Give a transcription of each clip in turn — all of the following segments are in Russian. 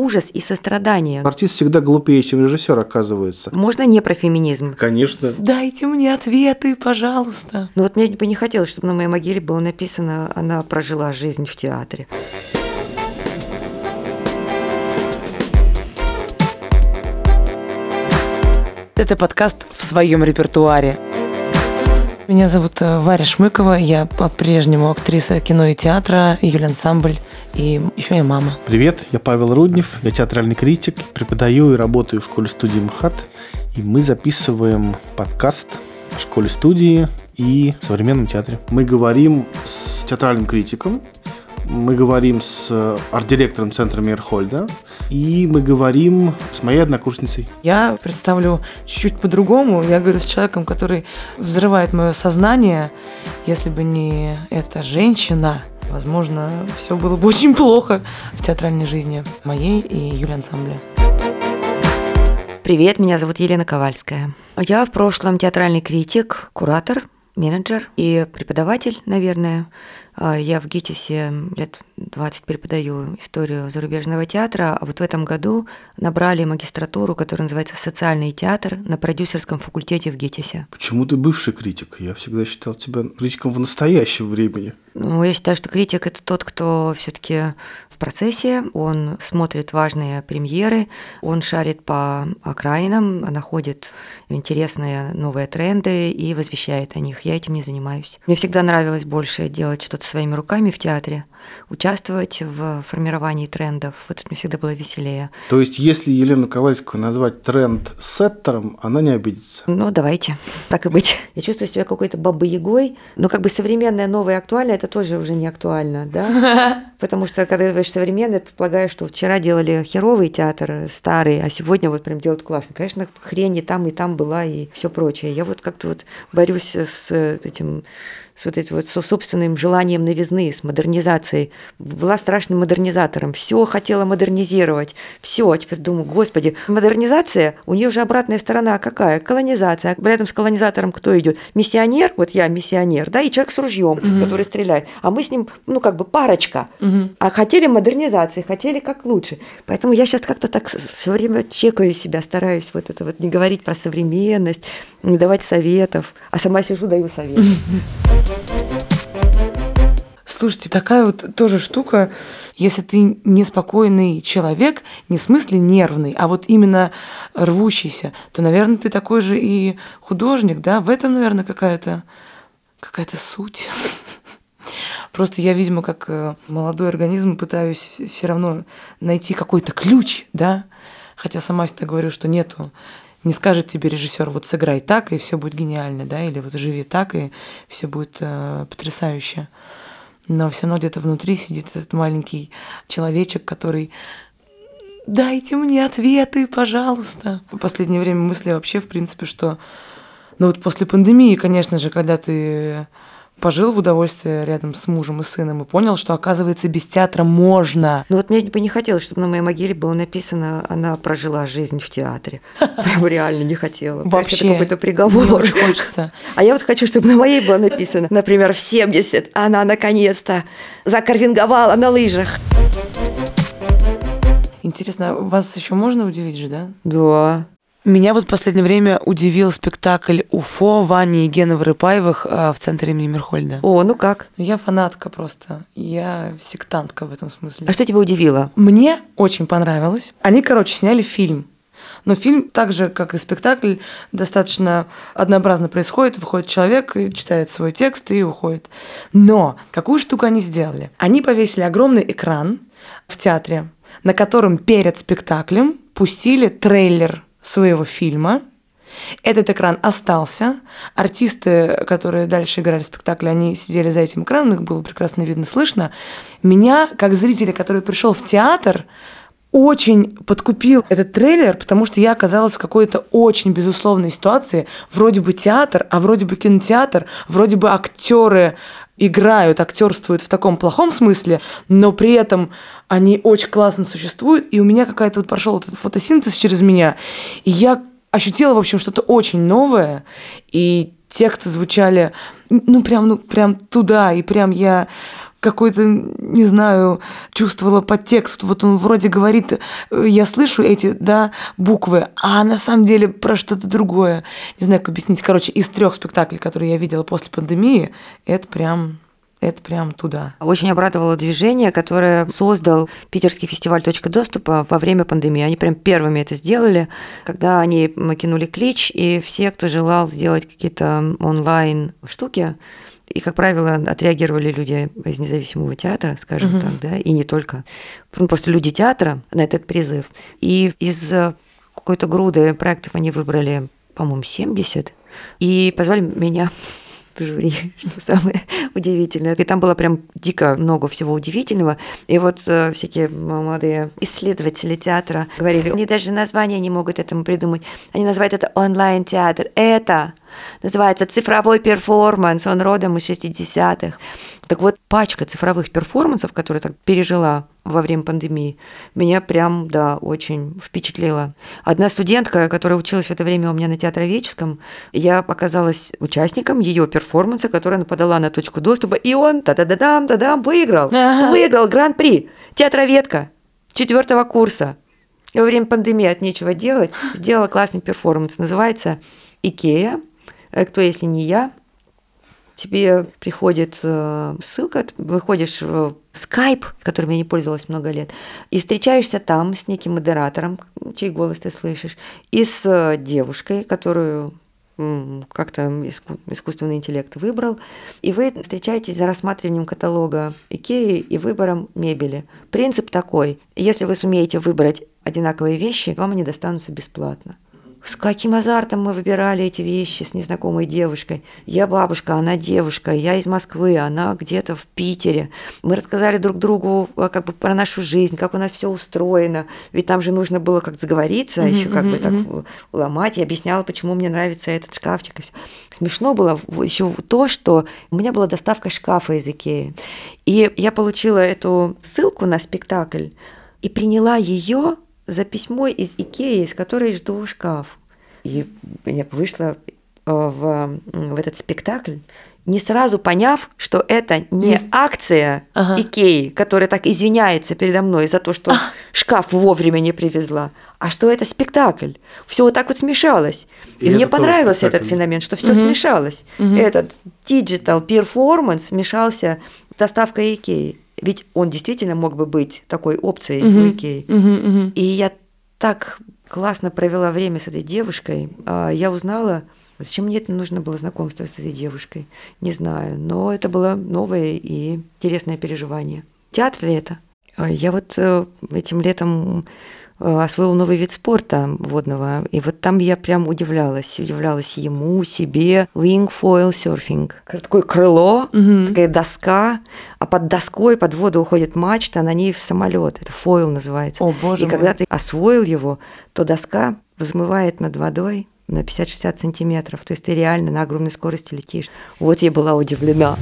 ужас и сострадание. Артист всегда глупее, чем режиссер, оказывается. Можно не про феминизм? Конечно. Дайте мне ответы, пожалуйста. Ну вот мне бы не хотелось, чтобы на моей могиле было написано «Она прожила жизнь в театре». Это подкаст в своем репертуаре. Меня зовут э, Варя Шмыкова, я по-прежнему актриса кино и театра, Юлия Ансамбль, и еще я мама. Привет, я Павел Руднев, я театральный критик, преподаю и работаю в школе-студии МХАТ, и мы записываем подкаст в школе-студии и в современном театре. Мы говорим с театральным критиком, мы говорим с арт-директором центра Мейерхольда, и мы говорим с моей однокурсницей. Я представлю чуть-чуть по-другому. Я говорю с человеком, который взрывает мое сознание. Если бы не эта женщина, возможно, все было бы очень плохо в театральной жизни моей и Юли Ансамбля. Привет, меня зовут Елена Ковальская. Я в прошлом театральный критик, куратор, менеджер и преподаватель, наверное. А, я в ГИТИСе лет 20 преподаю историю зарубежного театра, а вот в этом году набрали магистратуру, которая называется «Социальный театр» на продюсерском факультете в ГИТИСе. Почему ты бывший критик? Я всегда считал тебя критиком в настоящем времени. Ну, я считаю, что критик – это тот, кто все таки процессе, он смотрит важные премьеры, он шарит по окраинам, находит интересные новые тренды и возвещает о них. Я этим не занимаюсь. Мне всегда нравилось больше делать что-то своими руками в театре, участвовать в формировании трендов. Вот это мне всегда было веселее. То есть, если Елену Ковальскую назвать тренд-сеттером, она не обидится? Ну, давайте, так и быть. Я чувствую себя какой-то бабой-ягой, но как бы современное, новое, актуальное, это тоже уже не актуально, да? Потому что, когда ты говоришь современное, ты предполагаешь, что вчера делали херовый театр, старый, а сегодня вот прям делают классно. Конечно, хрень и там, и там была, и все прочее. Я вот как-то вот борюсь с этим с вот этим вот собственным желанием новизны, с модернизацией. Была страшным модернизатором. Все хотела модернизировать. Все. А теперь думаю, господи, модернизация, у нее же обратная сторона какая? Колонизация. А рядом с колонизатором кто идет? Миссионер, вот я миссионер, да, и человек с ружьем, угу. который стреляет. А мы с ним, ну, как бы парочка. Угу. А хотели модернизации, хотели как лучше. Поэтому я сейчас как-то так все время чекаю себя, стараюсь вот это вот не говорить про современность, не давать советов, а сама сижу, даю совет. Слушайте, такая вот тоже штука, если ты неспокойный человек, не в смысле нервный, а вот именно рвущийся, то, наверное, ты такой же и художник, да? В этом, наверное, какая-то какая-то суть. Просто я, видимо, как э, молодой организм пытаюсь все равно найти какой-то ключ, да? Хотя сама всегда говорю, что нету не скажет тебе режиссер, вот сыграй так, и все будет гениально, да, или вот живи так, и все будет э, потрясающе. Но все равно где-то внутри сидит этот маленький человечек, который дайте мне ответы, пожалуйста. В последнее время мысли вообще, в принципе, что ну вот после пандемии, конечно же, когда ты пожил в удовольствие рядом с мужем и сыном и понял, что, оказывается, без театра можно. Ну вот мне бы не хотелось, чтобы на моей могиле было написано «Она прожила жизнь в театре». Прям реально не хотела. Вообще. Это какой-то приговор. Очень хочется. А я вот хочу, чтобы на моей было написано, например, в 70 она наконец-то закарвинговала на лыжах. Интересно, вас еще можно удивить же, да? Да. Меня вот в последнее время удивил спектакль «Уфо» Вани и Гены Вырыпаевых э, в центре имени Мирхольда. О, ну как? Я фанатка просто. Я сектантка в этом смысле. А что тебя удивило? Мне очень понравилось. Они, короче, сняли фильм. Но фильм, так же, как и спектакль, достаточно однообразно происходит. Выходит человек, читает свой текст и уходит. Но какую штуку они сделали? Они повесили огромный экран в театре, на котором перед спектаклем пустили трейлер своего фильма. Этот экран остался. Артисты, которые дальше играли спектакль, они сидели за этим экраном, их было прекрасно видно, слышно. Меня, как зрителя, который пришел в театр, очень подкупил этот трейлер, потому что я оказалась в какой-то очень безусловной ситуации. Вроде бы театр, а вроде бы кинотеатр, вроде бы актеры играют, актерствуют в таком плохом смысле, но при этом они очень классно существуют, и у меня какая-то вот прошел этот фотосинтез через меня, и я ощутила, в общем, что-то очень новое, и тексты звучали, ну, прям, ну, прям туда, и прям я какой-то, не знаю, чувствовала подтекст. Вот он вроде говорит, э, я слышу эти, да, буквы, а на самом деле про что-то другое. Не знаю, как объяснить. Короче, из трех спектаклей, которые я видела после пандемии, это прям это прям туда. Очень обрадовало движение, которое создал Питерский фестиваль «Точка доступа» во время пандемии. Они прям первыми это сделали, когда они кинули клич, и все, кто желал сделать какие-то онлайн штуки, и, как правило, отреагировали люди из независимого театра, скажем угу. так, да, и не только. Ну, просто люди театра на этот призыв. И из какой-то груды проектов они выбрали, по-моему, 70, и позвали меня в жюри, что самое удивительное. И там было прям дико много всего удивительного. И вот э, всякие молодые исследователи театра говорили, они даже название не могут этому придумать. Они называют это онлайн-театр. Это Называется «Цифровой перформанс», он родом из 60-х. Так вот, пачка цифровых перформансов, которые так пережила во время пандемии, меня прям, да, очень впечатлила. Одна студентка, которая училась в это время у меня на театроведческом, я оказалась участником ее перформанса, которая нападала на точку доступа, и он та-да-да-дам, та-дам, выиграл, ага. выиграл гран-при, театроведка четвертого курса. Во время пандемии от нечего делать, сделала классный перформанс, называется «Икея», кто, если не я, тебе приходит э, ссылка, выходишь в Skype, которым я не пользовалась много лет, и встречаешься там с неким модератором, чей голос ты слышишь, и с э, девушкой, которую как-то искусственный интеллект выбрал, и вы встречаетесь за рассматриванием каталога Икеи и выбором мебели. Принцип такой, если вы сумеете выбрать одинаковые вещи, вам они достанутся бесплатно. С каким азартом мы выбирали эти вещи с незнакомой девушкой. Я бабушка, она девушка, я из Москвы, она где-то в Питере. Мы рассказали друг другу а, как бы про нашу жизнь, как у нас все устроено. Ведь там же нужно было как-то заговориться, mm-hmm, еще как mm-hmm. бы так ломать. Я объясняла, почему мне нравится этот шкафчик. И все. Смешно было еще то, что у меня была доставка шкафа из Икеи. И я получила эту ссылку на спектакль и приняла ее за письмо из Икеи, из которой жду шкаф. И я вышла э, в, в этот спектакль, не сразу поняв, что это не Есть. акция ага. Икеи, которая так извиняется передо мной за то, что а. шкаф вовремя не привезла, а что это спектакль. Все вот так вот смешалось. И, И мне понравился этот феномен, что все угу. смешалось. Угу. Этот digital performance смешался с доставкой Икеи. Ведь он действительно мог бы быть такой опцией угу. у Икеи. Угу, угу. И я так классно провела время с этой девушкой. А, я узнала, зачем мне это нужно было знакомство с этой девушкой. Не знаю, но это было новое и интересное переживание. Театр ли это? А, я вот э, этим летом освоил новый вид спорта водного. И вот там я прям удивлялась. Удивлялась ему, себе. Wing foil surfing. Такое крыло, угу. такая доска, а под доской, под воду уходит мачта, а на ней в самолет. Это фойл называется. О, боже И мой. когда ты освоил его, то доска взмывает над водой на 50-60 сантиметров. То есть ты реально на огромной скорости летишь. Вот я была удивлена.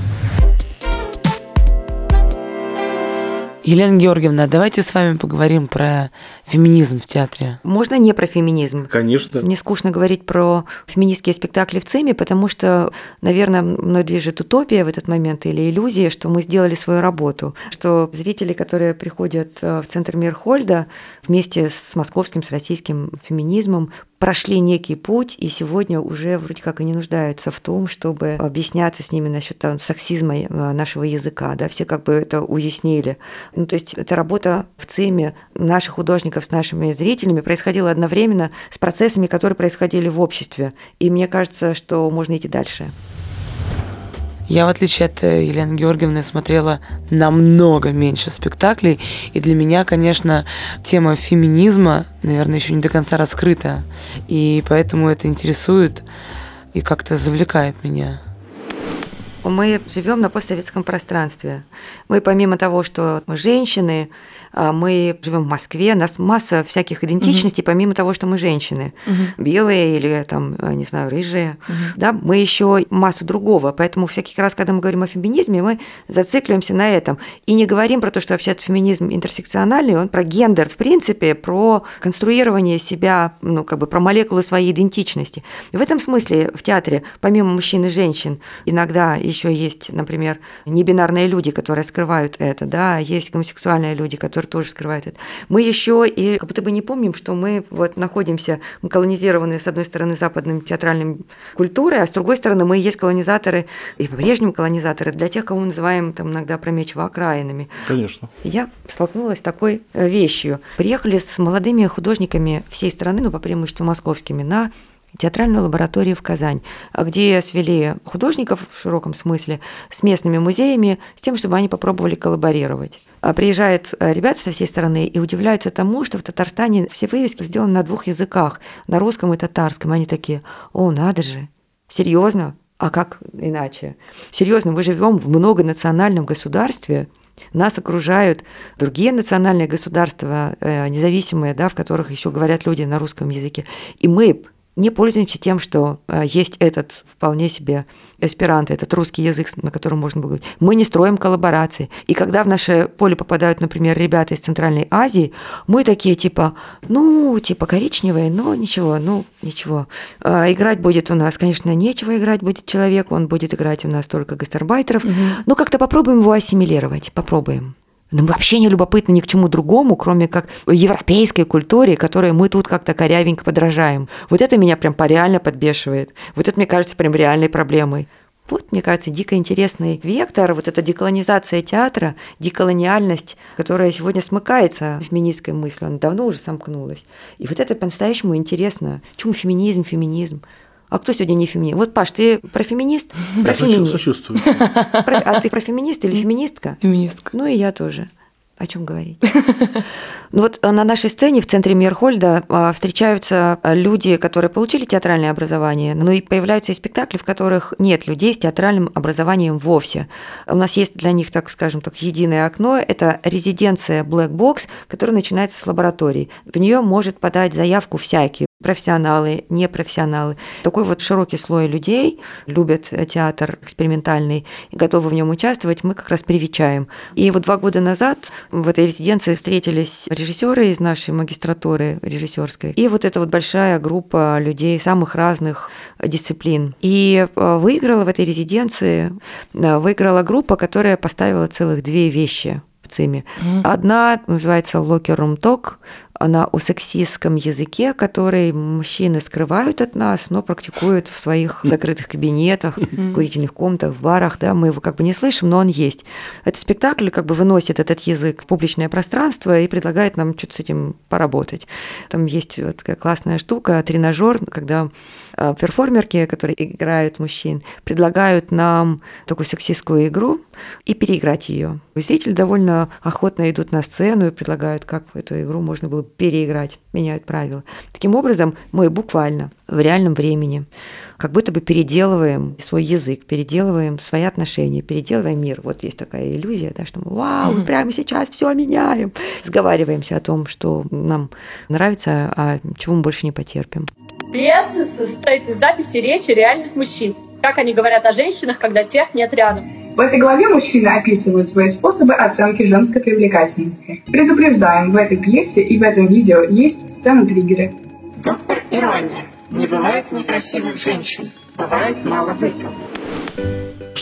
Елена Георгиевна, давайте с вами поговорим про феминизм в театре. Можно не про феминизм? Конечно. Мне скучно говорить про феминистские спектакли в ЦИМе, потому что, наверное, мной движет утопия в этот момент или иллюзия, что мы сделали свою работу, что зрители, которые приходят э, в Центр Мирхольда вместе с московским, с российским феминизмом, прошли некий путь и сегодня уже вроде как и не нуждаются в том, чтобы объясняться с ними насчет там, сексизма э, нашего языка, да, все как бы это уяснили. Ну, то есть это работа в ЦИМе наших художников с нашими зрителями происходила одновременно с процессами, которые происходили в обществе. И мне кажется, что можно идти дальше. Я, в отличие от э, Елены Георгиевны, смотрела намного меньше спектаклей. И для меня, конечно, тема феминизма, наверное, еще не до конца раскрыта. И поэтому это интересует и как-то завлекает меня. Мы живем на постсоветском пространстве. Мы помимо того, что мы женщины, а, мы живем в Москве, у нас масса всяких идентичностей, угу. помимо того, что мы женщины, угу. белые или там, а, не знаю, рыжие, угу. да, мы еще массу другого. Поэтому всякий раз, когда мы говорим о феминизме, мы зацикливаемся на этом и не говорим про то, что вообще феминизм интерсекциональный, он про гендер, в принципе, про конструирование себя, ну, как бы про молекулы своей идентичности. И в этом смысле в театре, помимо мужчин и женщин, иногда еще еще есть, например, небинарные люди, которые скрывают это, да, есть гомосексуальные люди, которые тоже скрывают это. Мы еще и как будто бы не помним, что мы вот находимся, мы колонизированы, с одной стороны, западным театральным культурой, а с другой стороны, мы и есть колонизаторы, и по-прежнему колонизаторы для тех, кого мы называем там иногда промечиво окраинами. Конечно. Я столкнулась с такой э, вещью. Приехали с молодыми художниками всей страны, ну, по преимуществу московскими, на театральную лабораторию в Казань, где свели художников в широком смысле с местными музеями, с тем, чтобы они попробовали коллаборировать. А приезжают э, ребята со всей страны и удивляются тому, что в Татарстане все вывески сделаны на двух языках, на русском и татарском. Они такие, о, надо же, серьезно? А как иначе? Серьезно, мы живем в многонациональном государстве, нас окружают другие национальные государства, э, независимые, да, в которых еще говорят люди на русском языке. И мы не пользуемся тем, что э, есть этот вполне себе эсперанто, этот русский язык, на котором можно было говорить. Мы не строим коллаборации. И когда в наше поле попадают, например, ребята из Центральной Азии, мы такие типа, ну, типа коричневые, но ничего, ну, ничего. А, играть будет у нас, конечно, нечего играть будет человек, он будет играть у нас только гастарбайтеров. Угу. Но как-то попробуем его ассимилировать, попробуем. Нам вообще не любопытно ни к чему другому, кроме как европейской культуре, которой мы тут как-то корявенько подражаем. Вот это меня прям реально подбешивает. Вот это, мне кажется, прям реальной проблемой. Вот, мне кажется, дико интересный вектор, вот эта деколонизация театра, деколониальность, которая сегодня смыкается феминистской мыслью, она давно уже сомкнулась. И вот это по-настоящему интересно. Чему феминизм, феминизм? А кто сегодня не феминист? Вот, Паш, ты про феминист? Про феминист. сочувствую. А ты про феминист или феминистка? Феминистка. Ну и я тоже. О чем говорить? Ну вот на нашей сцене в центре Мирхольда а, встречаются люди, которые получили театральное образование, но и появляются и спектакли, в которых нет людей с театральным образованием вовсе. У нас есть для них, так скажем, так, единое окно. Это резиденция Black Box, которая начинается с лаборатории. В нее может подать заявку всякий профессионалы, непрофессионалы. Такой вот широкий слой людей любят театр экспериментальный и готовы в нем участвовать, мы как раз привечаем. И вот два года назад в этой резиденции встретились режиссеры из нашей магистратуры режиссерской и вот эта вот большая группа людей самых разных дисциплин. И э, выиграла в этой резиденции, э, выиграла группа, которая поставила целых две вещи в ЦИМе. Одна называется Locker Room Talk, на о сексистском языке, который мужчины скрывают от нас, но практикуют в своих закрытых кабинетах, курительных комнатах, в барах, да, мы его как бы не слышим, но он есть. Этот спектакль как бы выносит этот язык в публичное пространство и предлагает нам что-то с этим поработать. Там есть вот такая классная штука, тренажер, когда а, перформерки, которые играют мужчин, предлагают нам такую сексистскую игру и переиграть ее. Зрители довольно охотно идут на сцену и предлагают, как эту игру можно было переиграть, меняют правила. Таким образом, мы буквально в реальном времени как будто бы переделываем свой язык, переделываем свои отношения, переделываем мир. Вот есть такая иллюзия, да, что мы, вау, прямо сейчас все меняем. Сговариваемся о том, что нам нравится, а чего мы больше не потерпим. Пьеса состоит из записи речи реальных мужчин. Как они говорят о женщинах, когда тех нет рядом. В этой главе мужчины описывают свои способы оценки женской привлекательности. Предупреждаем, в этой пьесе и в этом видео есть сцены-триггеры. Доктор Ирония. Не бывает некрасивых женщин. Бывает мало выпил.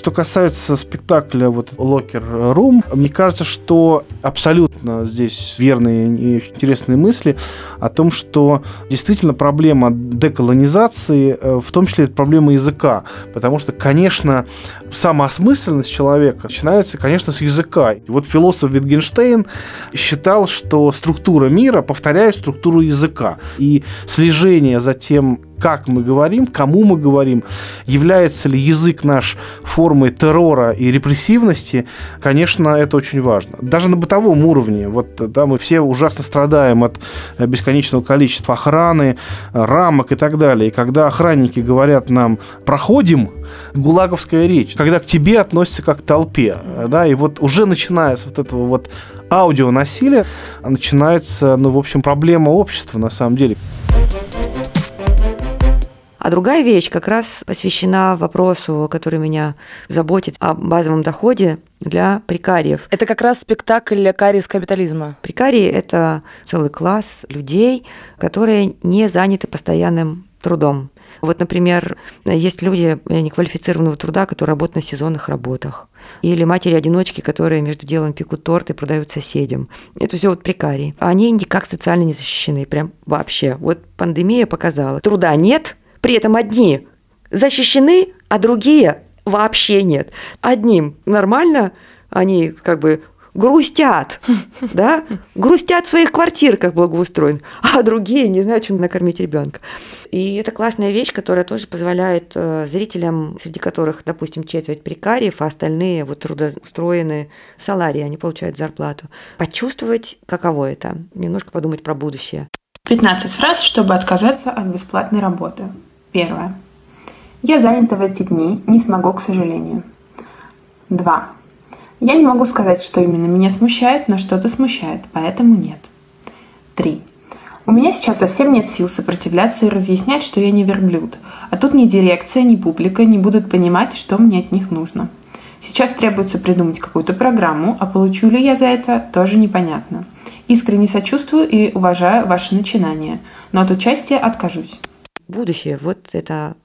Что касается спектакля вот Locker Room, мне кажется, что абсолютно здесь верные и интересные мысли о том, что действительно проблема деколонизации, э, в том числе это проблема языка. Потому что, конечно, самоосмысленность человека начинается, конечно, с языка. И вот философ Wittgenstein считал, что структура мира повторяет структуру языка. И слежение за тем, как мы говорим, кому мы говорим, является ли язык наш формой террора и репрессивности, конечно, это очень важно. Даже на бытовом уровне, вот, да, мы все ужасно страдаем от бесконечного количества охраны, рамок и так далее. И когда охранники говорят нам «проходим», гулаговская речь, когда к тебе относятся как к толпе, да, и вот уже начиная с вот этого вот аудионасилия, начинается, ну, в общем, проблема общества на самом деле. А другая вещь как раз посвящена вопросу, который меня заботит, о базовом доходе для прикариев. Это как раз спектакль «Карий из капитализма». Прикарии – это целый класс людей, которые не заняты постоянным трудом. Вот, например, есть люди неквалифицированного труда, которые работают на сезонных работах. Или матери-одиночки, которые между делом пекут торт и продают соседям. Это все вот прикарии. Они никак социально не защищены, прям вообще. Вот пандемия показала. Труда нет, при этом одни защищены, а другие вообще нет. Одним нормально, они как бы грустят, да, грустят в своих квартирках благоустроен, а другие не знают, чем накормить ребенка. И это классная вещь, которая тоже позволяет э, зрителям, среди которых, допустим, четверть прикариев, а остальные вот трудоустроенные саларии, они получают зарплату, почувствовать, каково это, немножко подумать про будущее. 15 фраз, чтобы отказаться от бесплатной работы. Первое. Я занята в эти дни, не смогу, к сожалению. Два. Я не могу сказать, что именно меня смущает, но что-то смущает, поэтому нет. 3. У меня сейчас совсем нет сил сопротивляться и разъяснять, что я не верблюд. А тут ни дирекция, ни публика не будут понимать, что мне от них нужно. Сейчас требуется придумать какую-то программу, а получу ли я за это, тоже непонятно. Искренне сочувствую и уважаю ваши начинания, но от участия откажусь. Будущее, вот это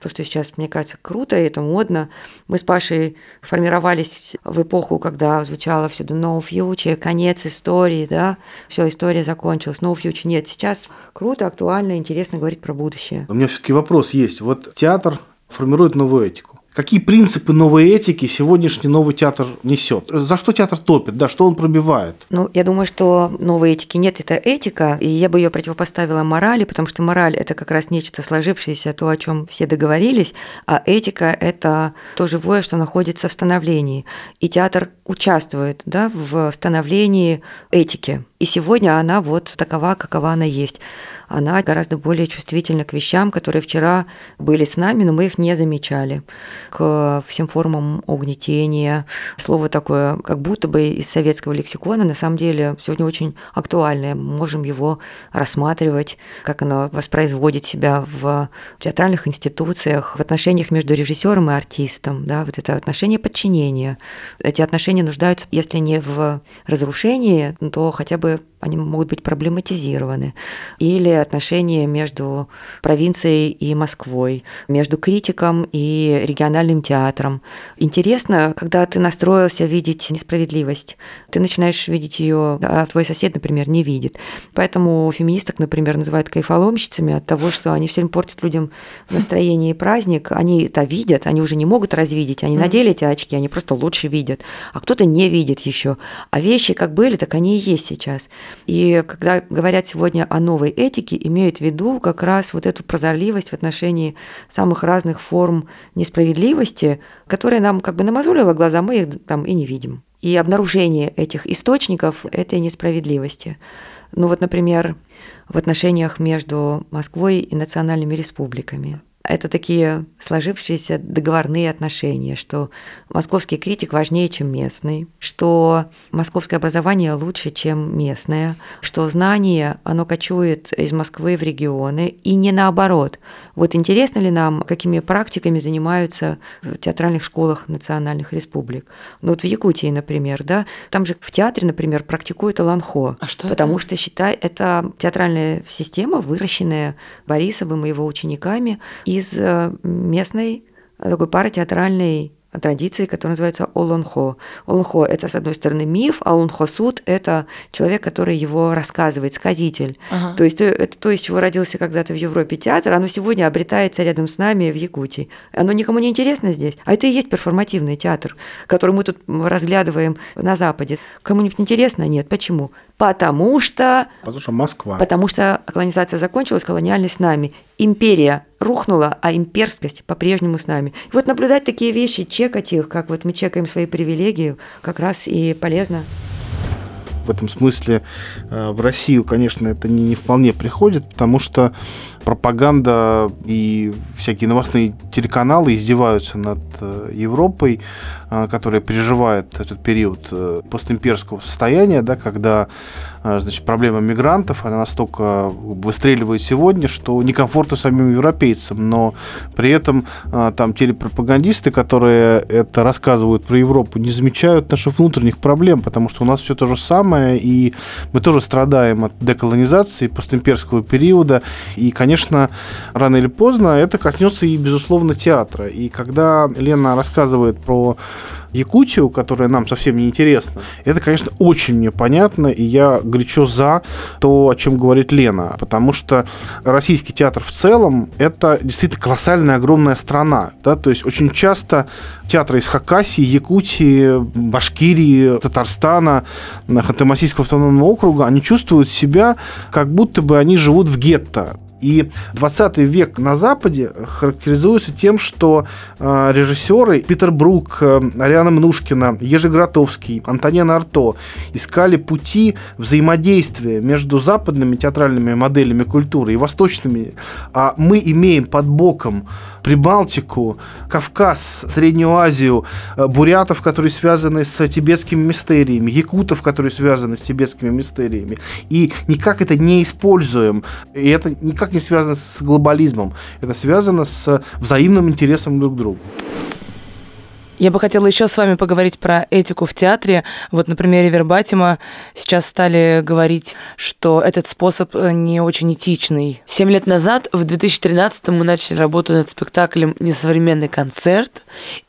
то, что сейчас, мне кажется, круто, и это модно. Мы с Пашей формировались в эпоху, когда звучало все no future, конец истории, да, все, история закончилась, no future. Нет, сейчас круто, актуально, интересно говорить про будущее. У меня все-таки вопрос есть. Вот театр формирует новую этику. Какие принципы новой этики сегодняшний новый театр несет? За что театр топит? Да, что он пробивает? Ну, я думаю, что новой этики нет, это этика, и я бы ее противопоставила морали, потому что мораль – это как раз нечто сложившееся, то, о чем все договорились, а этика – это то живое, что находится в становлении. И театр участвует да, в становлении этики. И сегодня она вот такова, какова она есть она гораздо более чувствительна к вещам, которые вчера были с нами, но мы их не замечали. К всем формам угнетения. Слово такое, как будто бы из советского лексикона, на самом деле сегодня очень актуальное. Мы можем его рассматривать, как оно воспроизводит себя в театральных институциях, в отношениях между режиссером и артистом. Да, вот это отношение подчинения. Эти отношения нуждаются, если не в разрушении, то хотя бы они могут быть проблематизированы. Или отношения между провинцией и Москвой, между критиком и региональным театром. Интересно, когда ты настроился видеть несправедливость, ты начинаешь видеть ее, а твой сосед, например, не видит. Поэтому феминисток, например, называют кайфоломщицами от того, что они все время портят людям настроение и праздник. Они это видят, они уже не могут развидеть, они надели эти очки, они просто лучше видят. А кто-то не видит еще. А вещи как были, так они и есть сейчас. И когда говорят сегодня о новой этике, имеют в виду как раз вот эту прозорливость в отношении самых разных форм несправедливости, которая нам как бы намазулила глаза, мы их там и не видим. И обнаружение этих источников этой несправедливости. Ну вот, например, в отношениях между Москвой и национальными республиками это такие сложившиеся договорные отношения, что московский критик важнее, чем местный, что московское образование лучше, чем местное, что знание, оно кочует из Москвы в регионы, и не наоборот. Вот интересно ли нам, какими практиками занимаются в театральных школах национальных республик? Ну вот в Якутии, например, да, там же в театре, например, практикуют Аланхо. А что Потому это? что, считай, это театральная система, выращенная Борисовым и его учениками, и из э, местной такой пары театральной традиции, которая называется Олонхо. Олонхо – это, с одной стороны, миф, а Олонхо-суд – это человек, который его рассказывает, сказитель. Ага. То есть э, это то, из чего родился когда-то в Европе театр, оно сегодня обретается рядом с нами в Якутии. Оно никому не интересно здесь. А это и есть перформативный театр, который мы тут разглядываем на Западе. Кому-нибудь интересно? Нет. Почему? Потому что Потому что Москва. Потому что колонизация закончилась, колониальность с нами. Империя рухнула, а имперскость по-прежнему с нами. И вот наблюдать такие вещи, чекать их, как вот мы чекаем свои привилегии, как раз и полезно. В этом смысле э, в Россию, конечно, это не, не вполне приходит, потому что пропаганда и всякие новостные телеканалы издеваются над э, Европой, а, которая переживает этот период э, постимперского состояния, да, когда значит, проблема мигрантов, она настолько выстреливает сегодня, что некомфортно самим европейцам, но при этом там телепропагандисты, которые это рассказывают про Европу, не замечают наших внутренних проблем, потому что у нас все то же самое, и мы тоже страдаем от деколонизации постимперского периода, и, конечно, рано или поздно это коснется и, безусловно, театра. И когда Лена рассказывает про Якутию, которая нам совсем не интересна, это, конечно, очень мне понятно, и я горячо за то, о чем говорит Лена, потому что российский театр в целом это действительно колоссальная, огромная страна, да, то есть очень часто театры из Хакасии, Якутии, Башкирии, Татарстана, Ханты-Мансийского автономного округа, они чувствуют себя, как будто бы они живут в гетто. И 20 век на Западе характеризуется тем, что э, режиссеры Питер Брук, э, Ариана Мнушкина, Ежи Гратовский, Антонина Арто искали пути взаимодействия между западными театральными моделями культуры и восточными. А мы имеем под боком Прибалтику, Кавказ, Среднюю Азию, э, бурятов, которые связаны с тибетскими мистериями, якутов, которые связаны с тибетскими мистериями. И никак это не используем. И это никак не связано с глобализмом. Это связано с взаимным интересом друг к другу. Я бы хотела еще с вами поговорить про этику в театре. Вот на примере Вербатима сейчас стали говорить, что этот способ э, не очень этичный. Семь лет назад, в 2013 мы начали работу над спектаклем «Несовременный концерт»,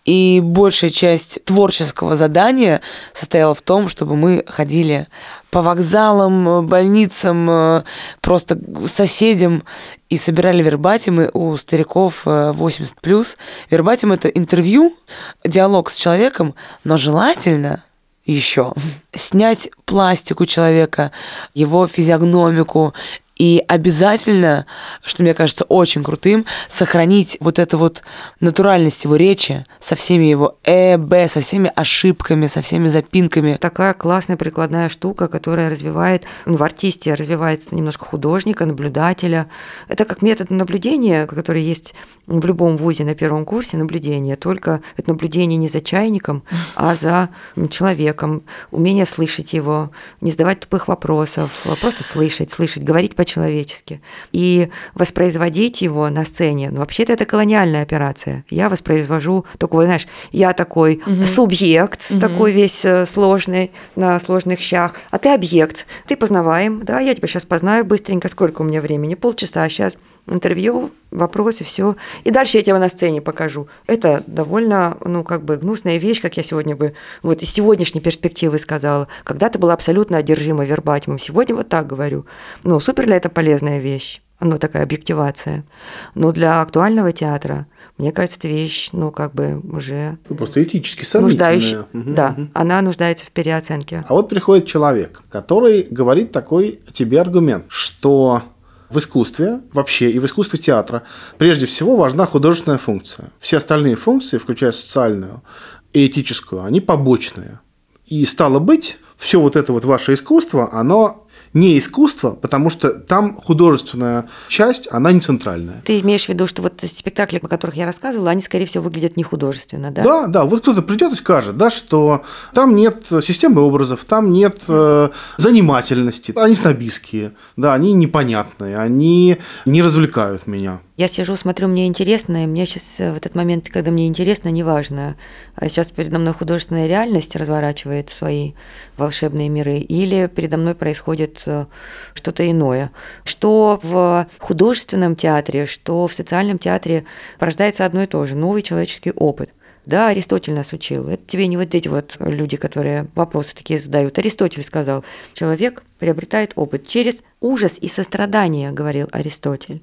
и большая часть творческого задания состояла в том, чтобы мы ходили по вокзалам, больницам, э, просто соседям и собирали вербатимы у стариков 80+. Э, Вербатим – это интервью, диалог с человеком, но желательно еще снять пластику человека, его физиогномику и обязательно, что мне кажется очень крутым, сохранить вот эту вот натуральность его речи со всеми его э, со всеми ошибками, со всеми запинками. Такая классная прикладная штука, которая развивает, ну, в артисте развивается немножко художника, наблюдателя. Это как метод наблюдения, который есть в любом вузе на первом курсе наблюдения, только это наблюдение не за чайником, а за человеком, умение слышать его, не задавать тупых вопросов, а просто слышать, слышать, говорить по по-человечески. И воспроизводить его на сцене, ну, вообще-то это колониальная операция. Я воспроизвожу такой, знаешь, я такой угу. субъект, угу. такой весь э, сложный, на сложных щах, а ты объект, ты познаваем, да, я тебя сейчас познаю быстренько, сколько у меня времени, полчаса, сейчас интервью, вопросы, все. И дальше я тебе на сцене покажу. Это довольно, ну, как бы гнусная вещь, как я сегодня бы, вот из сегодняшней перспективы сказала. Когда-то была абсолютно одержима вербатимом, сегодня вот так говорю. Ну, супер ли это полезная вещь? Ну, такая объективация. Но для актуального театра, мне кажется, эта вещь, ну, как бы уже... Ну, просто этически нуждающая. Угу, да, угу. она нуждается в переоценке. А вот приходит человек, который говорит такой тебе аргумент, что в искусстве вообще и в искусстве театра прежде всего важна художественная функция. Все остальные функции, включая социальную и этическую, они побочные. И стало быть, все вот это вот ваше искусство, оно не искусство, потому что там художественная часть, она не центральная. Ты имеешь в виду, что вот спектакли, о которых я рассказывала, они, скорее всего, выглядят не художественно, да? Да, да. Вот кто-то придет и скажет, да, что там нет системы образов, там нет э, занимательности, они снобистские, да, они непонятные, они не развлекают меня. Я сижу, смотрю, мне интересно, и мне сейчас э, в этот момент, когда мне интересно, неважно, а сейчас передо мной художественная реальность разворачивает свои волшебные миры, или передо мной происходит э, что-то иное. Что в художественном театре, что в социальном театре порождается одно и то же – новый человеческий опыт. Да, Аристотель нас учил. Это тебе не вот эти вот люди, которые вопросы такие задают. Аристотель сказал, человек приобретает опыт через ужас и сострадание, говорил Аристотель.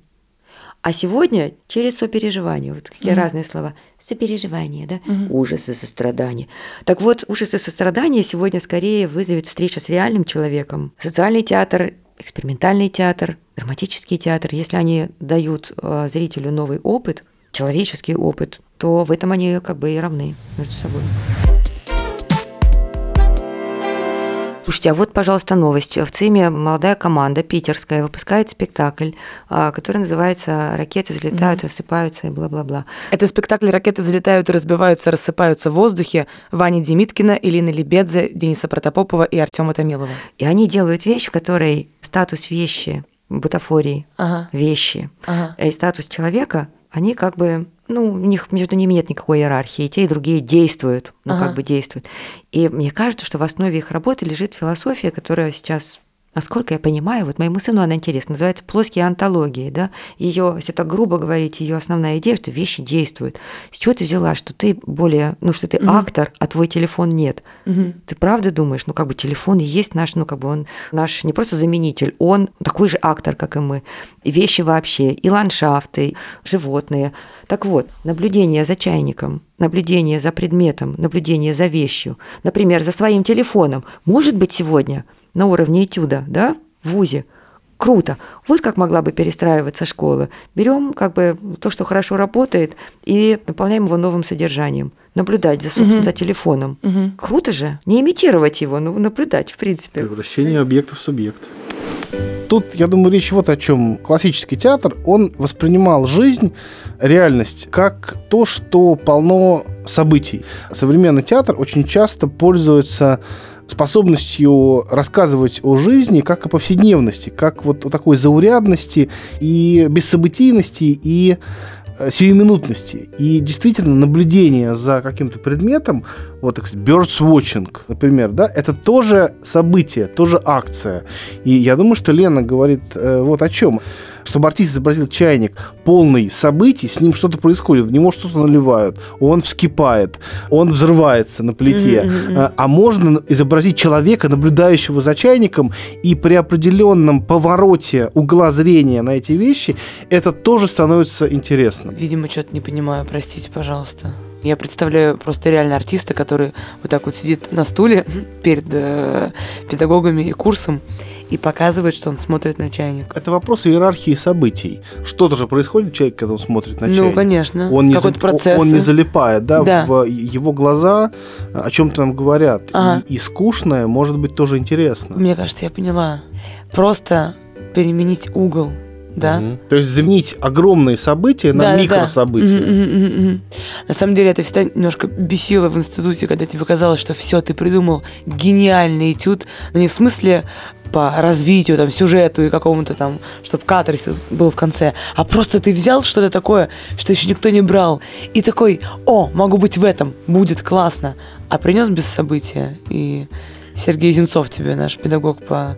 А сегодня через сопереживание. Вот какие mm разные слова. Сопереживание, да? mm Ужас и сострадание. Так вот, ужас и сострадание сегодня скорее вызовет встреча с реальным человеком. Социальный театр, экспериментальный театр, драматический театр, если они дают э, зрителю новый опыт, человеческий опыт, то в этом они как бы и равны между собой. Слушайте, а вот, пожалуйста, новость. В ЦИМе молодая команда питерская выпускает спектакль, а, который называется «Ракеты взлетают, рассыпаются» и бла-бла-бла. Это спектакль «Ракеты взлетают и разбиваются, рассыпаются в воздухе» Вани Демиткина, Илины Лебедзе, Дениса Протопопова и Артема Томилова. И они делают вещь, в которой статус вещи, бутафории, Ага, вещи, ага. и статус человека, они как бы, ну, у них между ними нет никакой иерархии, и те, и другие действуют, ну, Ага. как бы действуют. И мне кажется, что в основе их работы лежит философия, которая сейчас Насколько я понимаю, вот моему сыну она интересна, называется «Плоские антологии», да, ее, если так грубо говорить, ее основная идея, что вещи действуют. С чего ты взяла, что ты более, ну, что ты Мгм. актор, а твой телефон нет? Мгм. Ты правда думаешь, ну как бы телефон и есть наш, ну как бы он наш не просто заменитель, он такой же актор, как и мы. И вещи вообще, и ландшафты, и животные. Так вот, наблюдение за чайником, наблюдение за предметом, наблюдение за вещью, например, за своим телефоном, может быть сегодня на уровне этюда, да, в ВУЗе, Круто. Вот как могла бы перестраиваться школа. Берем как бы то, что хорошо работает, и наполняем его новым содержанием. Наблюдать за, собственно, Мгм. за телефоном. Мгм. Круто же. Не имитировать его, но наблюдать, в принципе. Превращение объекта в субъект. Тут, я думаю, речь вот о чем. Классический театр, он воспринимал жизнь, реальность, как то, что полно событий. Современный театр очень часто пользуется способностью рассказывать о жизни как о повседневности, как вот о такой заурядности и бессобытийности и сиюминутности. И действительно, наблюдение за каким-то предметом, вот, так сказать, birds watching, например, да, это тоже событие, тоже акция. И я думаю, что Лена говорит э, вот о чем. Чтобы артист изобразил чайник полный событий, с ним что-то происходит, в него что-то наливают, он вскипает, он взрывается на плите. А, а можно изобразить человека, наблюдающего за чайником, и при определенном повороте угла зрения на эти вещи это тоже становится интересным. Видимо, что-то не понимаю, простите, пожалуйста. Я представляю просто реально артиста, который вот так вот сидит на стуле перед э, педагогами и курсом и показывает, что он смотрит на чайник. Это вопрос иерархии событий. Что-то же происходит у человека, когда он смотрит на Ну, чайник. конечно. Он не, за- процесс. он не залипает, да, Да. в его глаза о чем-то нам говорят. Ага. И, и скучное может быть тоже интересно. Мне кажется, я поняла. Просто переменить угол, да? Мгм. То есть заменить огромные события на Да, да, да. микрособытия. Мгм, мгм, мгм, мгм. На самом деле это всегда немножко бесило в институте, когда тебе казалось, что все, ты придумал гениальный этюд, но не в смысле по развитию, там, сюжету и какому-то там, чтобы катарсис был в конце, а просто ты взял что-то такое, что еще никто не брал, и такой, о, могу быть в этом, будет классно, а принес без события, и Сергей Земцов тебе, наш педагог по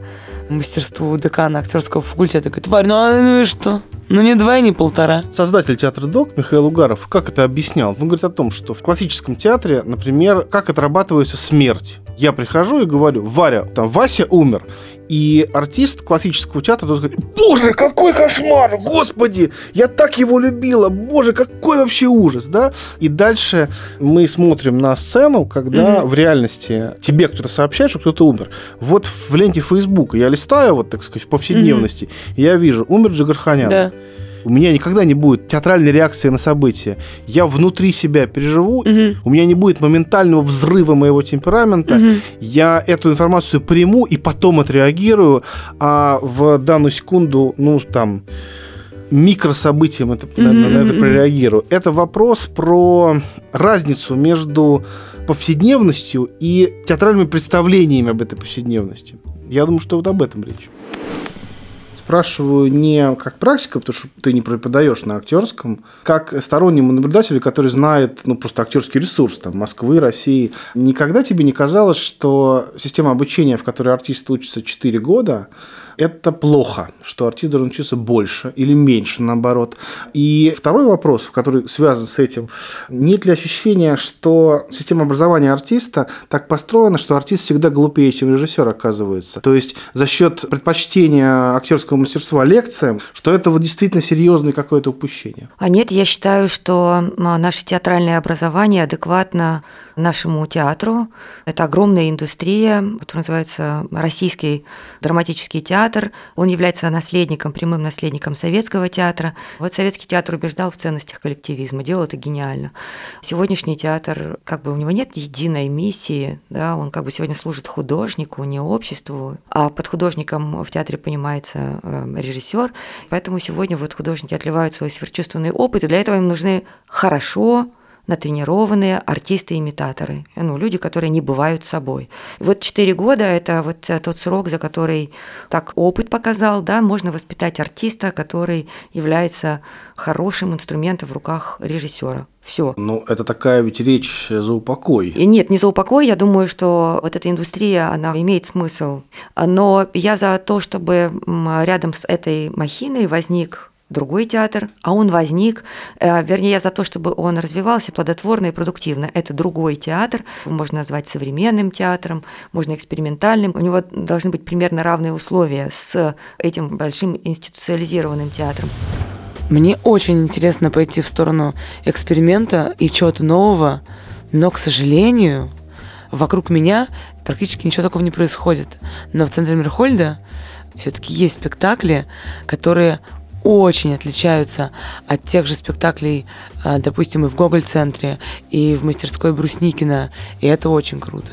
мастерству декана актерского факультета, говорит, Варь, ну, а, ну и что? Ну не два и не полтора. Создатель театра ДОК Михаил Угаров как это объяснял? Он говорит о том, что в классическом театре, например, как отрабатывается смерть. Я прихожу и говорю, Варя, там Вася умер. И артист классического театра должен говорить, боже, какой кошмар, господи, я так его любила, боже, какой вообще ужас, да? И дальше мы смотрим на сцену, когда Мгм. в реальности тебе кто-то сообщает, что кто-то умер. Вот в ленте Фейсбука я листаю, вот, так сказать, в повседневности, и я вижу, умер Джигарханян. Да. У меня никогда не будет театральной реакции на события. Я внутри себя переживу, Мгм. у меня не будет моментального взрыва моего темперамента. Мгм. Я эту информацию приму и потом отреагирую, а в данную секунду, ну, там, микрособытием это, на, Мгм, на это прореагирую. Это вопрос про разницу между повседневностью и театральными представлениями об этой повседневности. Я думаю, что вот об этом речь. Спрашиваю не как практика, потому что ты не преподаешь на актерском, как стороннему наблюдателю, который знает ну, просто актерский ресурс там, Москвы, России. Никогда тебе не казалось, что система обучения, в которой артист учится 4 года, это плохо, что артист должен учиться больше или меньше, наоборот. И второй вопрос, который связан с этим, нет ли ощущения, что система образования артиста так построена, что артист всегда глупее, чем режиссер оказывается? То есть за счет предпочтения актерского мастерства лекциям, что это вот действительно серьезное какое-то упущение. А нет, я считаю, что а, наше театральное образование адекватно нашему театру. Это огромная индустрия, которая называется Российский драматический театр. он является наследником, прямым наследником советского театра. Вот советский театр убеждал в ценностях коллективизма, делал это гениально. Сегодняшний театр, как бы у него нет единой миссии, да, он как бы сегодня служит художнику, не обществу, а под художником в театре понимается э, режиссер, поэтому сегодня вот художники отливают свой сверхчувственный опыт, и для этого им нужны хорошо натренированные артисты-имитаторы, ну, люди, которые не бывают собой. Вот четыре года – это вот тот срок, за который так опыт показал, да, можно воспитать артиста, который является хорошим инструментом в руках режиссера. Все. Ну, это такая ведь речь за упокой. И нет, не за упокой. Я думаю, что вот эта индустрия, она имеет смысл. Но я за то, чтобы рядом с этой махиной возник другой театр, а он возник, э, вернее, я за то, чтобы он развивался плодотворно и продуктивно. Это другой театр, можно назвать современным театром, можно экспериментальным. У него должны быть примерно равные условия с этим большим институциализированным театром. Мне очень интересно пойти в сторону эксперимента и чего-то нового, но, к сожалению, вокруг меня практически ничего такого не происходит. Но в центре Мирхольда все-таки есть спектакли, которые очень отличаются от тех же спектаклей, а, допустим, и в Гоголь-центре, и в мастерской Брусникина, и это очень круто.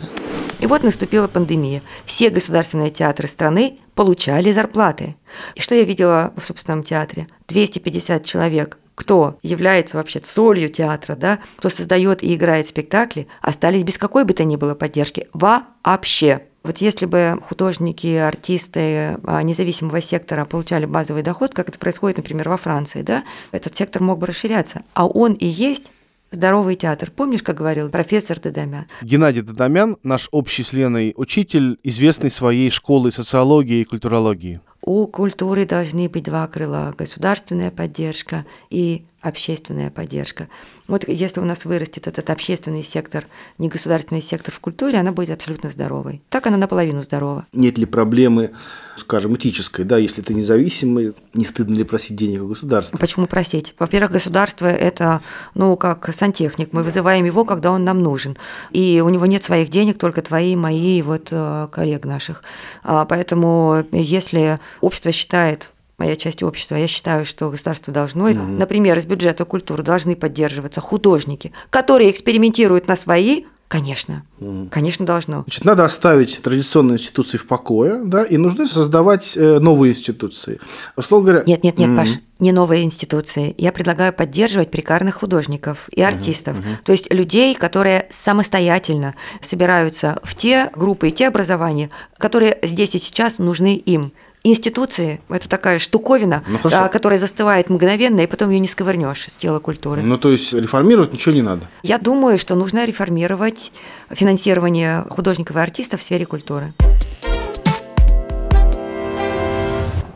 И вот наступила пандемия. Все государственные театры страны получали зарплаты. И что я видела в собственном театре? 250 человек кто является вообще солью театра, да, кто создает и играет спектакли, остались без какой бы то ни было поддержки вообще. Вот если бы художники, артисты а, независимого сектора получали базовый доход, как это происходит, например, во Франции, да, этот сектор мог бы расширяться. А он и есть здоровый театр. Помнишь, как говорил профессор Дадамян? Геннадий Дадамян, наш общий с Леной учитель, известный своей школой социологии и культурологии. У культуры должны быть два крыла – государственная поддержка и общественная поддержка. Вот если у нас вырастет этот общественный сектор, не государственный сектор в культуре, она будет абсолютно здоровой. Так она наполовину здорова. Нет ли проблемы, скажем, этической, да, если ты независимый, не стыдно ли просить денег у государства? Почему просить? Во-первых, государство – это, ну, как сантехник. Мы вызываем его, когда он нам нужен. И у него нет своих денег, только твои, мои, вот э, коллег наших. А, поэтому если общество считает моя часть общества, я считаю, что государство должно, угу. например, из бюджета культуры должны поддерживаться художники, которые экспериментируют на свои, конечно, угу. конечно, должно. Значит, надо оставить традиционные институции в покое, да, и нужно создавать э, новые институции. Условно говоря... Нет, нет, нет, угу. Паш, не новые институции. Я предлагаю поддерживать прикарных художников и артистов, угу. то есть людей, которые самостоятельно собираются в те группы и те образования, которые здесь и сейчас нужны им институции – это такая штуковина, ну, а, которая застывает мгновенно, и потом ее не сковырнешь с тела культуры. Ну, то есть реформировать ничего не надо? Я думаю, что нужно реформировать финансирование художников и артистов в сфере культуры.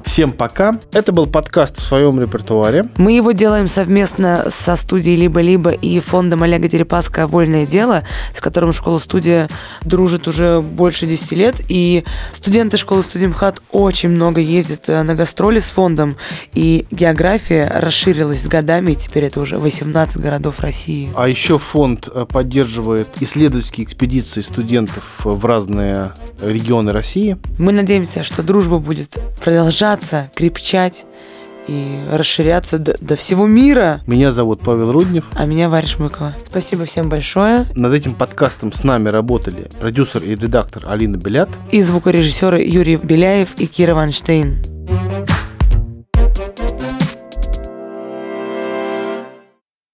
Всем пока. Это был подкаст в своем репертуаре. Мы его делаем совместно со студией «Либо-либо» и фондом Олега Дерипаска «Вольное дело», с которым школа-студия дружит уже больше 10 лет. И студенты школы-студии МХАТ очень много ездят э, на гастроли с фондом. И география расширилась с годами, и теперь это уже 18 городов России. А еще фонд э, поддерживает исследовательские экспедиции студентов в разные регионы России. Мы надеемся, что дружба будет продолжаться развиваться, крепчать и расширяться до, до всего мира. Меня зовут Павел Руднев. А меня Варя Шмыкова. Спасибо всем большое. Над этим подкастом с нами работали продюсер и редактор Алина Белят и звукорежиссеры Юрий Беляев и Кира Ванштейн.